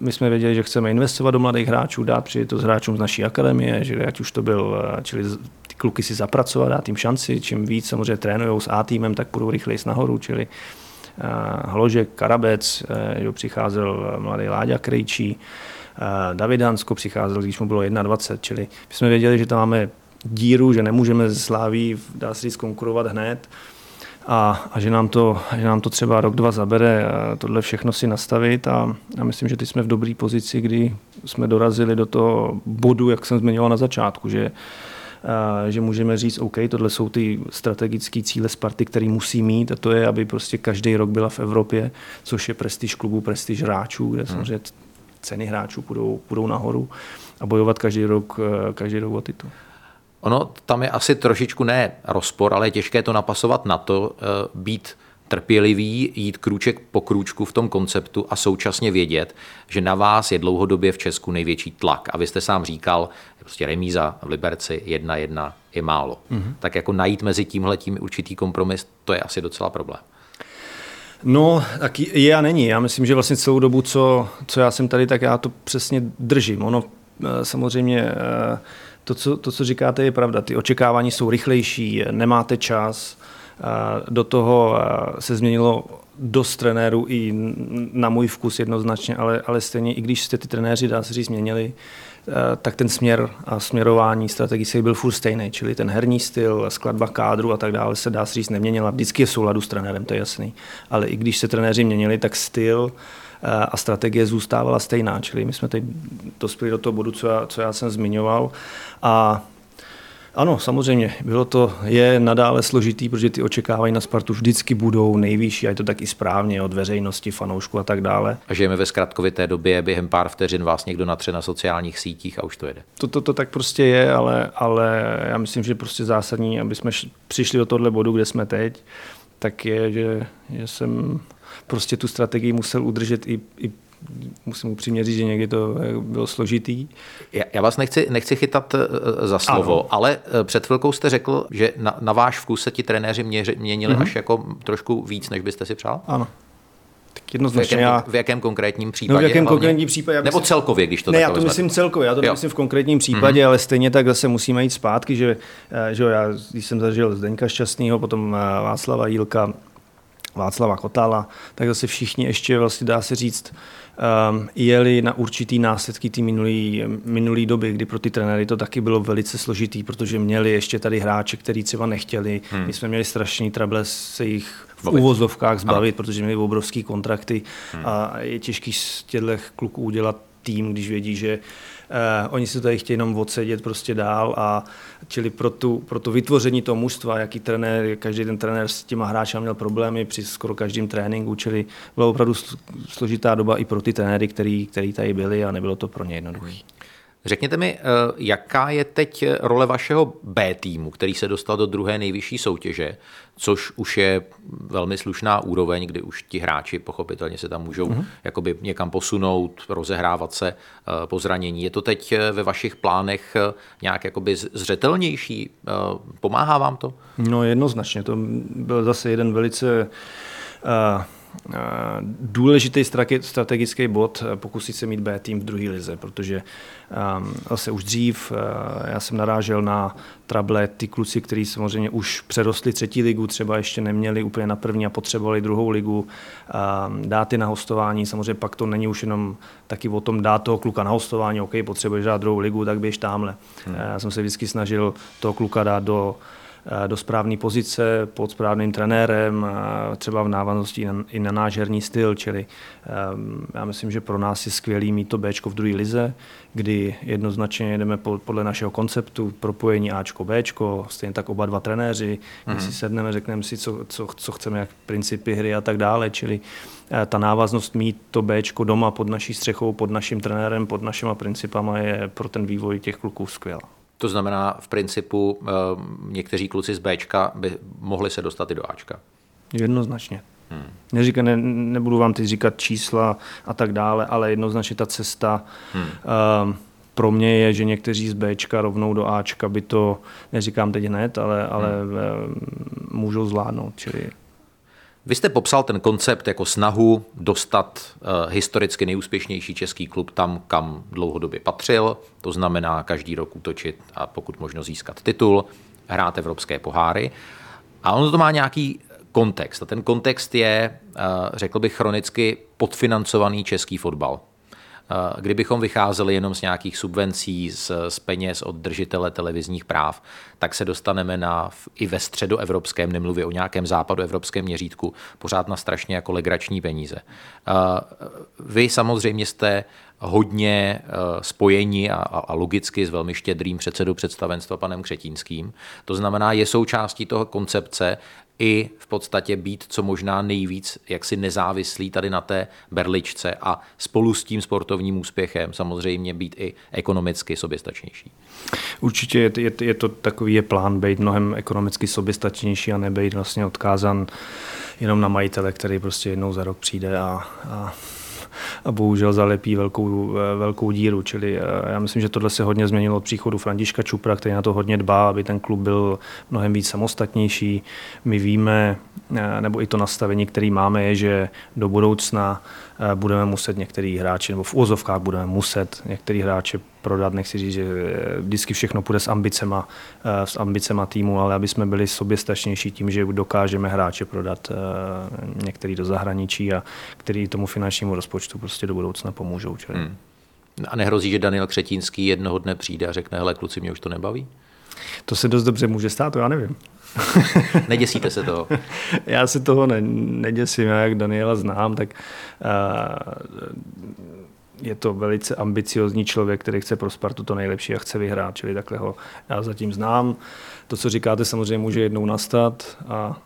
my jsme věděli, že chceme investovat do mladých hráčů, dát příležitost hráčům z naší akademie, že ať už to byl, uh, čili ty kluky si zapracovat, dát jim šanci, čím víc samozřejmě trénují s A týmem, tak půjdou rychleji nahoru, čili uh, Hložek, Karabec, uh, přicházel mladý Láďa Krejčí, uh, David Hansko přicházel, když mu bylo 21, čili my jsme věděli, že tam máme díru, že nemůžeme ze Sláví, dá se říct, konkurovat hned, a, a že, nám to, že nám to třeba rok, dva zabere tohle všechno si nastavit a, a myslím, že teď jsme v dobré pozici, kdy jsme dorazili do toho bodu, jak jsem zmiňoval na začátku, že že můžeme říct, OK, tohle jsou ty strategické cíle Sparty, které musí mít a to je, aby prostě každý rok byla v Evropě, což je prestiž klubu, prestiž hráčů, kde hmm. samozřejmě ceny hráčů půjdou, půjdou nahoru a bojovat každý rok, každý rok o titul. Ono tam je asi trošičku ne rozpor, ale je těžké to napasovat na to, eh, být trpělivý, jít krůček po krůčku v tom konceptu a současně vědět, že na vás je dlouhodobě v Česku největší tlak. A vy jste sám říkal, prostě remíza v Liberci jedna jedna je málo. Mm-hmm. Tak jako najít mezi tímhle tím určitý kompromis, to je asi docela problém. No, tak je a není. Já myslím, že vlastně celou dobu, co, co já jsem tady, tak já to přesně držím. Ono eh, samozřejmě eh, to co, to, co říkáte, je pravda. Ty očekávání jsou rychlejší, nemáte čas. Do toho se změnilo dost trenérů i na můj vkus jednoznačně, ale, ale stejně, i když jste ty trenéři, dá se říct, změnili, tak ten směr a směrování strategický byl furt stejný, čili ten herní styl, skladba kádru a tak dále se dá se říct neměnila. Vždycky je v souladu s trenérem, to je jasný. Ale i když se trenéři měnili, tak styl a strategie zůstávala stejná. Čili my jsme teď dospěli do toho bodu, co já, co já jsem zmiňoval. A ano, samozřejmě, bylo to, je nadále složitý, protože ty očekávání na Spartu vždycky budou nejvyšší a je to tak i správně od veřejnosti, fanoušku a tak dále. A žijeme ve zkratkovité době, během pár vteřin vás někdo natře na sociálních sítích a už to jede. To, to, to tak prostě je, ale, ale já myslím, že prostě zásadní, aby jsme přišli do tohle bodu, kde jsme teď, tak je, že, že jsem prostě tu strategii musel udržet i, i musím upřímně říct, že někdy to eh, bylo složitý. Já, já vás nechci, nechci chytat eh, za slovo, ano. ale eh, před chvilkou jste řekl, že na, na váš vkus se ti trenéři měři, měnili mm-hmm. až jako trošku víc, než byste si přál? Ano. Tak jednoznačně v jakém, já... v jakém konkrétním případě? No v jakém hlavně? konkrétním případě? Nebo myslím, celkově, když to Ne, já to myslím celkově, já to jo. myslím v konkrétním případě, mm-hmm. ale stejně tak zase musíme jít zpátky, že, že já, když jsem zažil Zdeňka Šťastného, potom Václava Jílka, Václava Kotala, tak zase všichni ještě vlastně dá se říct, um, jeli na určitý následky té minulý, minulý doby, kdy pro ty trenéry to taky bylo velice složitý, protože měli ještě tady hráče, který třeba nechtěli. Hmm. My jsme měli strašný trable se jich v uvozovkách zbavit, ano. protože měli obrovský kontrakty hmm. a je těžký z těchto kluků udělat tým, když vědí, že Uh, oni se tady chtějí jenom odsedět prostě dál a čili pro, tu, pro to vytvoření toho mužstva, jaký trenér, každý ten trenér s těma hráči měl problémy při skoro každém tréninku, čili byla opravdu složitá doba i pro ty trenéry, který, který tady byli a nebylo to pro ně jednoduché. Řekněte mi, eh, jaká je teď role vašeho B týmu, který se dostal do druhé nejvyšší soutěže, což už je velmi slušná úroveň, kdy už ti hráči pochopitelně se tam můžou mm-hmm. jakoby někam posunout, rozehrávat se eh, po zranění. Je to teď eh, ve vašich plánech nějak jakoby zřetelnější? Pomáhá vám to? No jednoznačně, to byl zase jeden velice uh, důležitý strategický bod pokusit se mít B tým v druhé lize, protože um, zase už dřív uh, já jsem narážel na trable ty kluci, kteří samozřejmě už přerostli třetí ligu, třeba ještě neměli úplně na první a potřebovali druhou ligu, um, dát na hostování, samozřejmě pak to není už jenom taky o tom dát toho kluka na hostování, OK, potřebuješ dát druhou ligu, tak běž tamhle. Hmm. Já jsem se vždycky snažil toho kluka dát do Eh, do správné pozice pod správným trenérem, třeba v návaznosti i na náš herní styl, čili ehm, já myslím, že pro nás je skvělý mít to Bčko v druhé lize, kdy jednoznačně jdeme podle našeho konceptu propojení Ačko, Bčko, stejně tak oba dva trenéři, když si mhm. sedneme, řekneme si, co, co, co chceme, jak principy hry a tak dále, čili eh, ta návaznost mít to Bčko doma pod naší střechou, pod naším trenérem, pod našima principama je pro ten vývoj těch kluků skvělá. To znamená, v principu eh, někteří kluci z Bčka by mohli se dostat i do Ačka. Jednoznačně. Hmm. Neříká, ne, nebudu vám teď říkat čísla a tak dále, ale jednoznačně ta cesta hmm. uh, pro mě je, že někteří z Bčka rovnou do Ačka by to, neříkám teď hned, ale, ale hmm. uh, můžou zvládnout. Čili vy jste popsal ten koncept jako snahu dostat uh, historicky nejúspěšnější český klub tam, kam dlouhodobě patřil, to znamená každý rok útočit a pokud možno získat titul, hrát evropské poháry. A ono to má nějaký kontext. A ten kontext je, uh, řekl bych, chronicky podfinancovaný český fotbal. Eh, kdybychom vycházeli jenom z nějakých subvencí, z, z peněz od držitele televizních práv, tak se dostaneme na i ve středoevropském, nemluvě o nějakém západoevropském měřítku, pořád na strašně jako legrační peníze. Eh, vy samozřejmě jste hodně eh, spojení a, a logicky s velmi štědrým předsedou představenstva panem Křetínským. To znamená, je součástí toho koncepce i v podstatě být co možná nejvíc jaksi nezávislý tady na té berličce a spolu s tím sportovním úspěchem samozřejmě být i ekonomicky soběstačnější. Určitě je, je, je to takový je plán být mnohem ekonomicky soběstačnější a nebejt vlastně odkázan jenom na majitele, který prostě jednou za rok přijde a, a a bohužel zalepí velkou, velkou díru. Čili eh, já myslím, že tohle se hodně změnilo od příchodu Františka Čupra, který na to hodně dbá, aby ten klub byl mnohem víc samostatnější. My víme, eh, nebo i to nastavení, který máme, je, že do budoucna budeme muset některý hráči, nebo v úzovkách budeme muset některý hráče prodat, nechci říct, že vždycky všechno půjde s ambicema, s ambicema týmu, ale aby jsme byli soběstačnější tím, že dokážeme hráče prodat některý do zahraničí a který tomu finančnímu rozpočtu prostě do budoucna pomůžou. Čili. Hmm. A nehrozí, že Daniel Křetínský jednoho dne přijde a řekne, hele kluci, mě už to nebaví? To se dost dobře může stát, to já nevím. Neděsíte se toho? já se toho ne, neděsím, já jak Daniela znám, tak uh, je to velice ambiciozní člověk, který chce pro Spartu to nejlepší a chce vyhrát, čili takhle ho já zatím znám. To, co říkáte, samozřejmě může jednou nastat a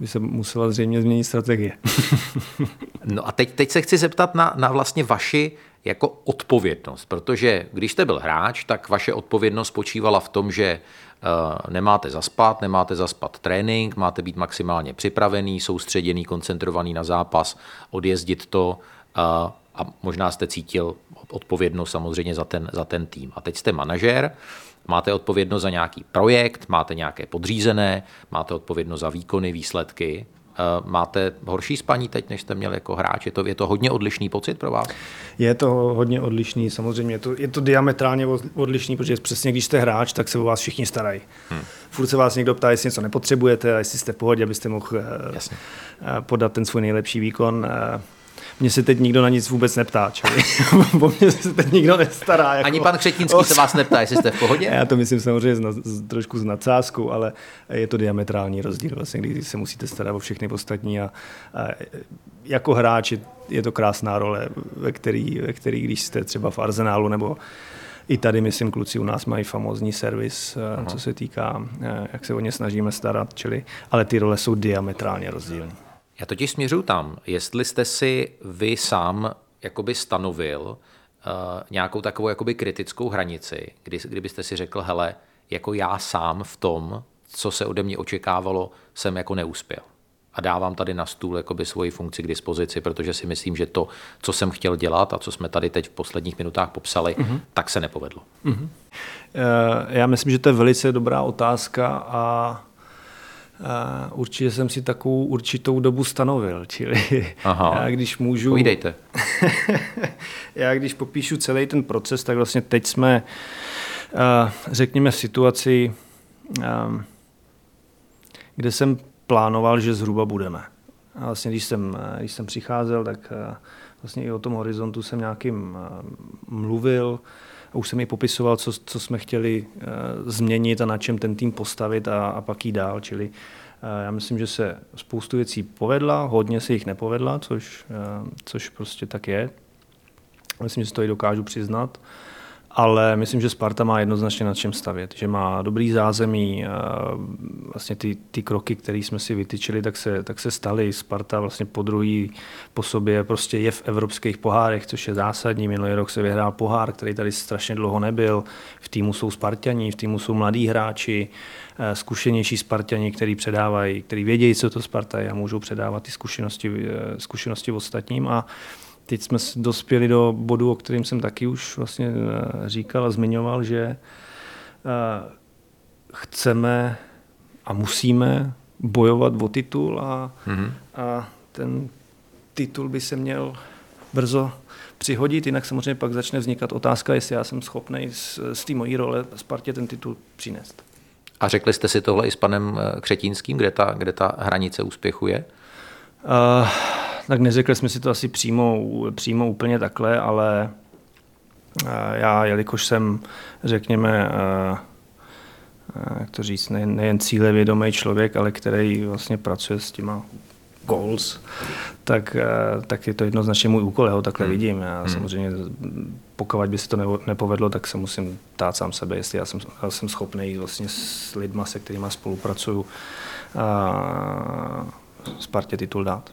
by se musela zřejmě změnit strategie. no a teď, teď se chci zeptat na, na vlastně vaši jako odpovědnost, protože když jste byl hráč, tak vaše odpovědnost spočívala v tom, že nemáte zaspat, nemáte zaspat trénink, máte být maximálně připravený, soustředěný, koncentrovaný na zápas, odjezdit to uh, a možná jste cítil odpovědnost samozřejmě za ten, za ten tým. A teď jste manažer, máte odpovědnost za nějaký projekt, máte nějaké podřízené, máte odpovědnost za výkony, výsledky. Eh, máte horší spaní teď, než jste měli jako hráč? Je to, je to hodně odlišný pocit pro vás? Je to hodně odlišný, samozřejmě. Je to, je to diametrálně odlišný, protože přesně když jste hráč, tak se o vás všichni starají. Hmm. Furt se vás někdo ptá, jestli něco nepotřebujete a jestli jste v pohodě, abyste mohl eh, Jasně. Eh, podat ten svůj nejlepší výkon mě se teď nikdo na nic vůbec neptá, čili po mě se teď nikdo nestará. Jako Ani pan Křetínský os... se vás neptá, jestli jste v pohodě? Já to myslím samozřejmě z, z, trošku s nadsázkou, ale je to diametrální rozdíl, vlastně, když se musíte starat o všechny ostatní a, a jako hráč je, je to krásná role, ve který, ve který, když jste třeba v Arsenálu nebo i tady, myslím, kluci u nás mají famózní servis, eh, Aha. co se týká, eh, jak se o ně snažíme starat, čili, ale ty role jsou diametrálně rozdílné. Já totiž směřuji tam, jestli jste si vy sám jakoby stanovil uh, nějakou takovou jakoby kritickou hranici, kdy, kdybyste si řekl, hele, jako já sám v tom, co se ode mě očekávalo, jsem jako neuspěl. A dávám tady na stůl jakoby svoji funkci k dispozici, protože si myslím, že to, co jsem chtěl dělat a co jsme tady teď v posledních minutách popsali, mm-hmm. tak se nepovedlo. Mm-hmm. Já myslím, že to je velice dobrá otázka a Uh, určitě jsem si takovou určitou dobu stanovil, čili Aha. já když můžu... Povídejte. já když popíšu celý ten proces, tak vlastně teď jsme, řekněme, v situaci, kde jsem plánoval, že zhruba budeme. A vlastně když jsem, když jsem přicházel, tak vlastně i o tom horizontu jsem nějakým mluvil, a už jsem ji popisoval, co, co jsme chtěli uh, změnit a na čem ten tým postavit a, a pak jít dál. Čili uh, já myslím, že se spoustu věcí povedla, hodně se jich nepovedla, což, uh, což prostě tak je. Myslím, že si to i dokážu přiznat. Uh, ale myslím, že Sparta má jednoznačně nad čem stavět, že má dobrý zázemí, vlastně ty, ty kroky, které jsme si vytyčili, tak se, tak se staly. Sparta vlastně po druhý po sobě prostě je v evropských pohárech, což je zásadní. Minulý rok se vyhrál pohár, který tady strašně dlouho nebyl. V týmu jsou Spartani, v týmu jsou mladí hráči, eh, zkušenější Spartani, který předávají, který vědějí, co to Sparta je a můžou předávat ty zkušenosti, eh, zkušenosti ostatním. A teď jsme dospěli do bodu, o kterém jsem taky už vlastně eh, říkal a zmiňoval, že eh, chceme a musíme bojovat o titul a, mm-hmm. a ten titul by se měl brzo přihodit, jinak samozřejmě pak začne vznikat otázka, jestli já jsem schopný z, z té mojí role Spartě ten titul přinést. A řekli jste si tohle i s panem eh, Křetínským, kde ta, kde ta hranice úspěchu je? Uh, tak neřekli jsme si to asi přímo, přímo úplně takhle, ale eh, já, jelikož jsem, řekněme, eh, eh, jak to říct, nejen, nejen cílevědomý člověk, ale který vlastně pracuje s těma goals, tak, tak je to jednoznačně můj úkol, já ho takhle hmm. vidím. Já hmm. samozřejmě, pokud by se to nepovedlo, tak se musím ptát sám sebe, jestli já jsem, já jsem schopný vlastně s lidma, se kterými spolupracuju, a Spartě titul dát.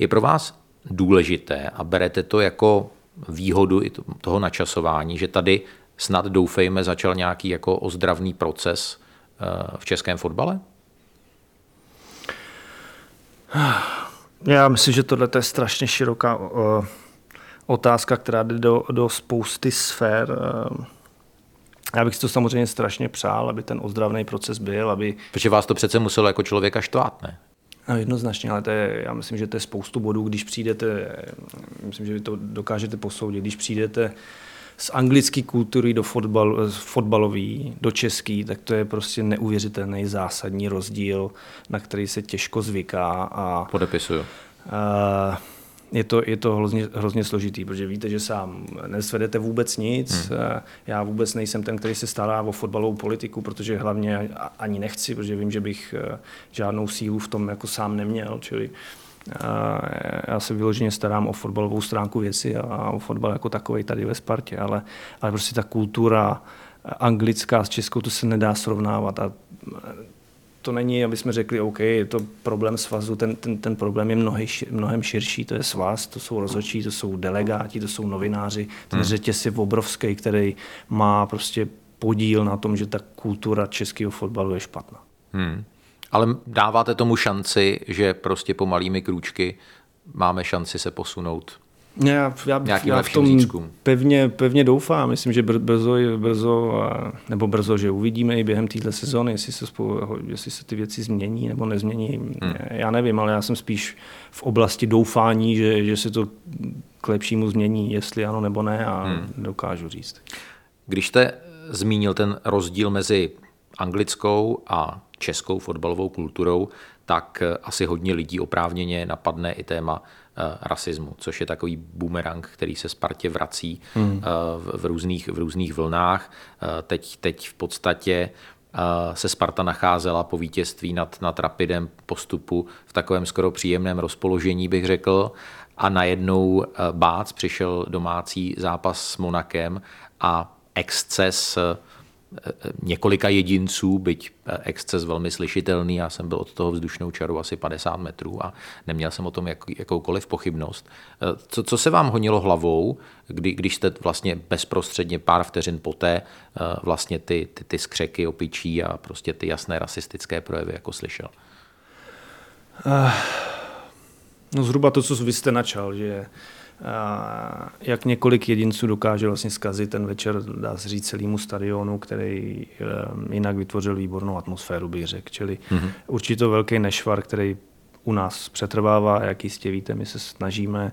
Je pro vás důležité a berete to jako výhodu i toho načasování, že tady snad doufejme začal nějaký jako ozdravný proces eh, v českém fotbale? Já myslím, že tohle je strašně široká uh, otázka, která jde do, do spousty sfér. Uh, já bych si to samozřejmě strašně přál, aby ten ozdravný proces byl, aby... Protože vás to přece muselo jako člověka štvát, ne? No jednoznačně, ale to je, já myslím, že to je spoustu bodů, když přijdete, myslím, že vy to dokážete posoudit, když přijdete z anglické kultury do fotbal, fotbalový, do český, tak to je prostě neuvěřitelný zásadní rozdíl, na který se těžko zvyká. A, Podepisuju. A, je to, je to hrozně, hrozně složitý, protože víte, že sám nesvedete vůbec nic. Hmm. Já vůbec nejsem ten, který se stará o fotbalovou politiku, protože hlavně ani nechci, protože vím, že bych eh, žádnou sílu v tom jako sám neměl. Čili eh, já se vyloženě starám o fotbalovou stránku věci a o fotbal jako takový tady ve Spartě, ale, ale prostě ta kultura anglická s českou, to se nedá srovnávat a to není, aby jsme řekli, OK, je to problém svazu, ten, ten, ten problém je mnohy, mnohem širší, to je svaz, to jsou rozhodčí, to jsou delegáti, to jsou novináři, ten hmm. řetěz je obrovský, který má prostě podíl na tom, že ta kultura českého fotbalu je špatná. Hmm. Ale dáváte tomu šanci, že prostě pomalými krůčky máme šanci se posunout já, já, já v tom pevně, pevně doufám. Myslím, že brzo, brzo, nebo brzo, že uvidíme i během této sezóny, jestli se, spolu, jestli se ty věci změní nebo nezmění. Hmm. Já nevím, ale já jsem spíš v oblasti doufání, že, že se to k lepšímu změní, jestli ano nebo ne, a hmm. dokážu říct. Když jste zmínil ten rozdíl mezi anglickou a českou fotbalovou kulturou, tak asi hodně lidí oprávněně napadne i téma rasismu, což je takový boomerang, který se Spartě vrací. Eh, v, různých, v různých vlnách. Eh, teď, teď v podstatě se Sparta nacházela po vítězství nad, nad Rapidem postupu v takovém skoro příjemném rozpoložení, bych řekl. A najednou Bác přišel domácí zápas s Monakem a exces několika jedinců, byť exces velmi slyšitelný, já jsem byl od toho vzdušnou čaru asi 50 metrů a neměl jsem o tom jak, jakoukoliv pochybnost. Co, co se vám honilo hlavou, kdy, když jste vlastně bezprostředně pár vteřin poté vlastně ty, ty, ty skřeky opičí a prostě ty jasné rasistické projevy jako slyšel? Uh, no zhruba to, co vy jste načal, že jak několik jedinců dokáže vlastně zkazit ten večer, dá se říct, celému stadionu, který jinak vytvořil výbornou atmosféru, bych řekl. Čili mm-hmm. určitě velký nešvar, který u nás přetrvává, jak jistě víte, my se snažíme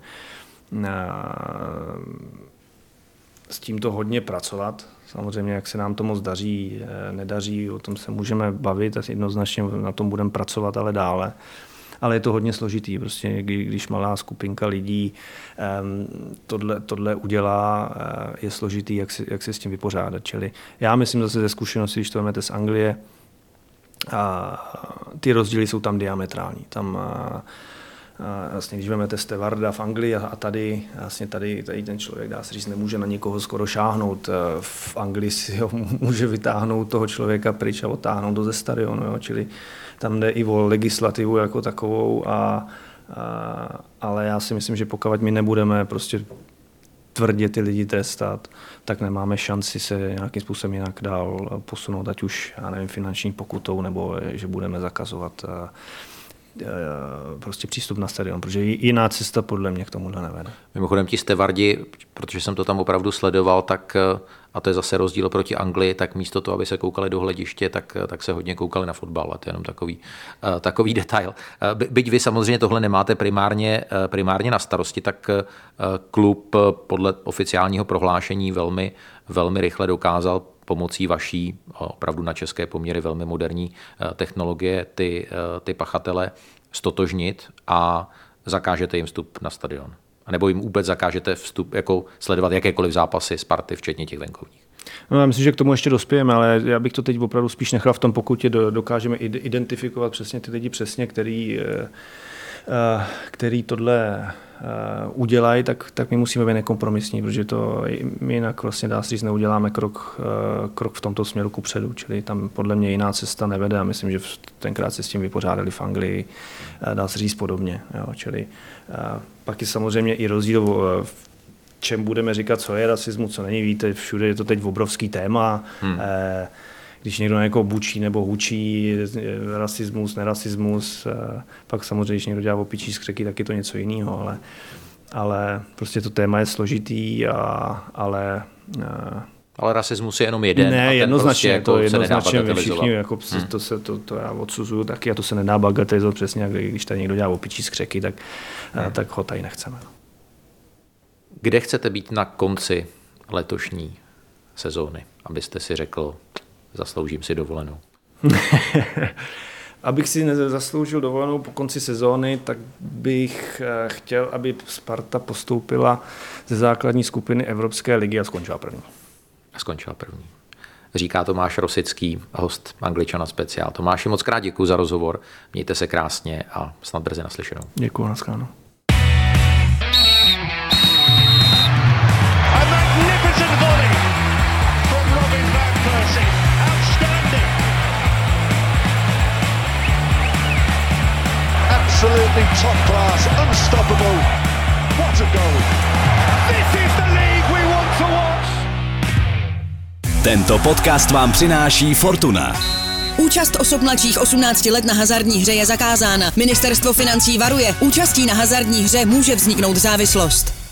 s tímto hodně pracovat. Samozřejmě, jak se nám to moc daří, eh, nedaří, o tom se můžeme bavit a jednoznačně na tom budeme pracovat, ale dále. Ale je to hodně složitý, prostě když malá skupinka lidí tohle, tohle udělá, eh, je složitý, jak se, jak se s tím vypořádat. Čili já myslím zase ze zkušenosti, když to vezmete z Anglie, a ty rozdíly jsou tam diametrální. Tam vlastně, když vezmete Stevarda v Anglii a tady, vlastně tady, tady ten člověk, dá se říct, nemůže na někoho skoro šáhnout. V Anglii si ho může vytáhnout toho člověka pryč a otáhnout do ze stadionu, jo? čili tam jde i o legislativu jako takovou, a, a, ale já si myslím, že pokud my nebudeme prostě tvrdě ty lidi trestat, tak nemáme šanci se nějakým způsobem jinak dál posunout, ať už, já nevím, finanční pokutou, nebo že budeme zakazovat eh, eh, prostě přístup na stadion, protože jiná cesta podle mě k tomu nevede. Mimochodem ti stevardi, protože jsem to tam opravdu sledoval, tak eh, a to je zase rozdíl proti Anglii, tak místo toho, aby se koukali do hlediště, tak, tak se hodně koukali na fotbal. A to je jenom takový, takový detail. Byť vy samozřejmě tohle nemáte primárně, primárně na starosti, tak klub podle oficiálního prohlášení velmi, velmi rychle dokázal pomocí vaší opravdu na české poměry velmi moderní technologie ty, ty pachatele stotožnit a zakážete jim vstup na stadion nebo jim vůbec zakážete vstup, jako sledovat jakékoliv zápasy Sparty, včetně těch venkovních? No, já myslím, že k tomu ještě dospějeme, ale já bych to teď opravdu spíš nechal v tom, pokud je dokážeme identifikovat přesně ty lidi přesně, který, eh, eh, který tohle eh, udělají, tak, tak my musíme být nekompromisní, protože to my jinak vlastně dá se říct, neuděláme krok, krok v tomto směru ku předu, čili tam podle mě jiná cesta nevede a myslím, že tenkrát se s tím vypořádali v Anglii, dá se říct podobně. Jo, čili pak je samozřejmě i rozdíl v čem budeme říkat, co je rasismus, co není. Víte, všude je to teď obrovský téma. Hmm. Eh, když někdo někoho bučí nebo hučí, eh, rasismus, nerasismus, eh, pak samozřejmě, když někdo dělá opičí skřeky, tak je to něco jiného, ale, ale prostě to téma je složitý, a, ale ale rasismus je jenom jeden. Ne, jednoznačně, prostě to jako jednoznačně všichni, jako, hmm. to, se, to, to, já odsuzuju taky a to se nedá bagatelizovat přesně, jak když tady někdo dělá opičí skřeky, tak, hmm. tak ho tady nechceme. Kde chcete být na konci letošní sezóny, abyste si řekl, zasloužím si dovolenou? Abych si zasloužil dovolenou po konci sezóny, tak bych eh, chtěl, aby Sparta postoupila ze základní skupiny Evropské ligy a skončila první. A skončila první. Říká Tomáš Rosický, host Angličana speciál. Tomáši, moc krát děkuji za rozhovor. Mějte se krásně a snad brzy naslyšenou. Děkuji, naschledanou. Absolutely top class, unstoppable. What a goal! This is the league we want to watch. Tento podcast vám přináší Fortuna. Účast osob mladších 18 let na hazardní hře je zakázána. Ministerstvo financí varuje, účastí na hazardní hře může vzniknout závislost.